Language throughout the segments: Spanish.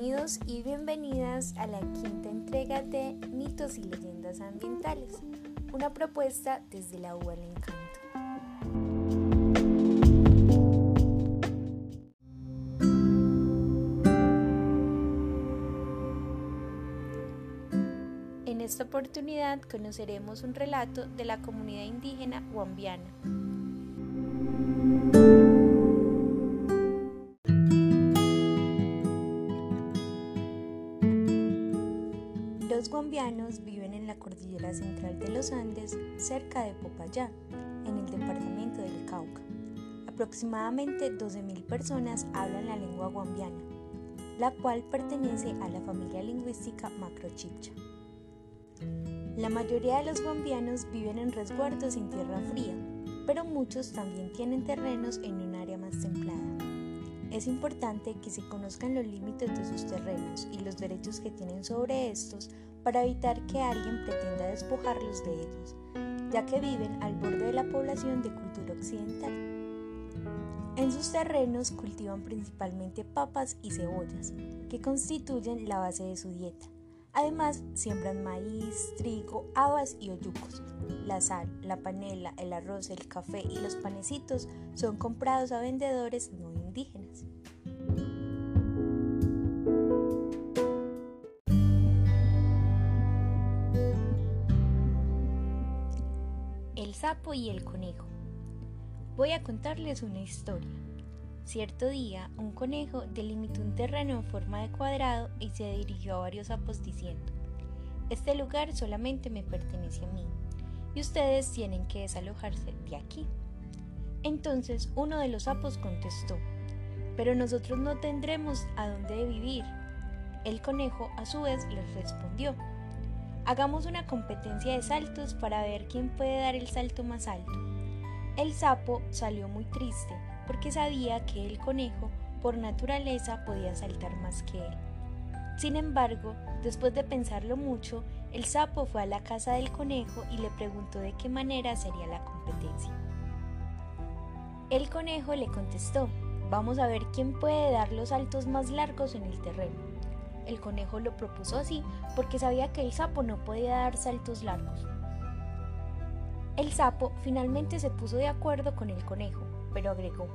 Bienvenidos y bienvenidas a la quinta entrega de Mitos y Leyendas Ambientales, una propuesta desde la U al Encanto. En esta oportunidad conoceremos un relato de la comunidad indígena guambiana. Los guambianos viven en la cordillera central de los Andes, cerca de Popayán, en el departamento del Cauca. Aproximadamente 12.000 personas hablan la lengua guambiana, la cual pertenece a la familia lingüística macrochipcha. La mayoría de los guambianos viven en resguardos en tierra fría, pero muchos también tienen terrenos en un área más templada. Es importante que se conozcan los límites de sus terrenos y los derechos que tienen sobre estos para evitar que alguien pretenda despojarlos de ellos, ya que viven al borde de la población de cultura occidental. En sus terrenos cultivan principalmente papas y cebollas, que constituyen la base de su dieta. Además, siembran maíz, trigo, habas y oyucos. La sal, la panela, el arroz, el café y los panecitos son comprados a vendedores no El sapo y el conejo. Voy a contarles una historia. Cierto día, un conejo delimitó un terreno en forma de cuadrado y se dirigió a varios sapos diciendo, Este lugar solamente me pertenece a mí, y ustedes tienen que desalojarse de aquí. Entonces uno de los sapos contestó, Pero nosotros no tendremos a dónde vivir. El conejo a su vez les respondió, Hagamos una competencia de saltos para ver quién puede dar el salto más alto. El sapo salió muy triste porque sabía que el conejo por naturaleza podía saltar más que él. Sin embargo, después de pensarlo mucho, el sapo fue a la casa del conejo y le preguntó de qué manera sería la competencia. El conejo le contestó, vamos a ver quién puede dar los saltos más largos en el terreno. El conejo lo propuso así porque sabía que el sapo no podía dar saltos largos. El sapo finalmente se puso de acuerdo con el conejo pero agregó,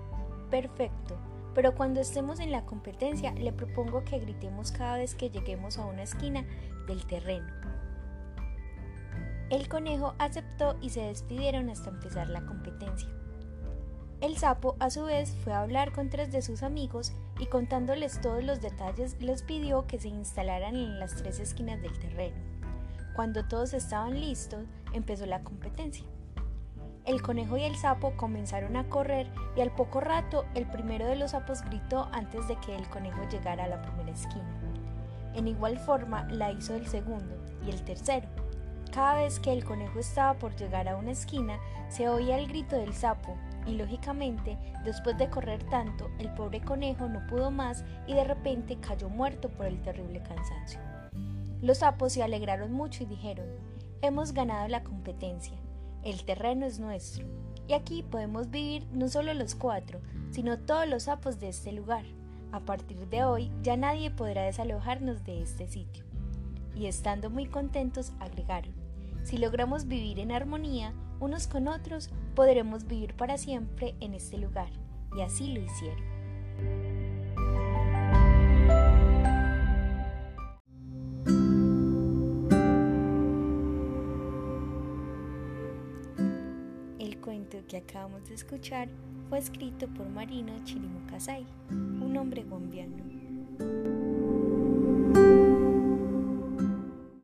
perfecto, pero cuando estemos en la competencia le propongo que gritemos cada vez que lleguemos a una esquina del terreno. El conejo aceptó y se despidieron hasta empezar la competencia. El sapo a su vez fue a hablar con tres de sus amigos y contándoles todos los detalles les pidió que se instalaran en las tres esquinas del terreno. Cuando todos estaban listos, empezó la competencia. El conejo y el sapo comenzaron a correr y al poco rato el primero de los sapos gritó antes de que el conejo llegara a la primera esquina. En igual forma la hizo el segundo y el tercero. Cada vez que el conejo estaba por llegar a una esquina, se oía el grito del sapo y lógicamente, después de correr tanto, el pobre conejo no pudo más y de repente cayó muerto por el terrible cansancio. Los sapos se alegraron mucho y dijeron, hemos ganado la competencia. El terreno es nuestro, y aquí podemos vivir no solo los cuatro, sino todos los sapos de este lugar. A partir de hoy ya nadie podrá desalojarnos de este sitio. Y estando muy contentos agregaron, si logramos vivir en armonía unos con otros, podremos vivir para siempre en este lugar. Y así lo hicieron. cuento que acabamos de escuchar fue escrito por Marino Chirimucasay, un hombre guambiano.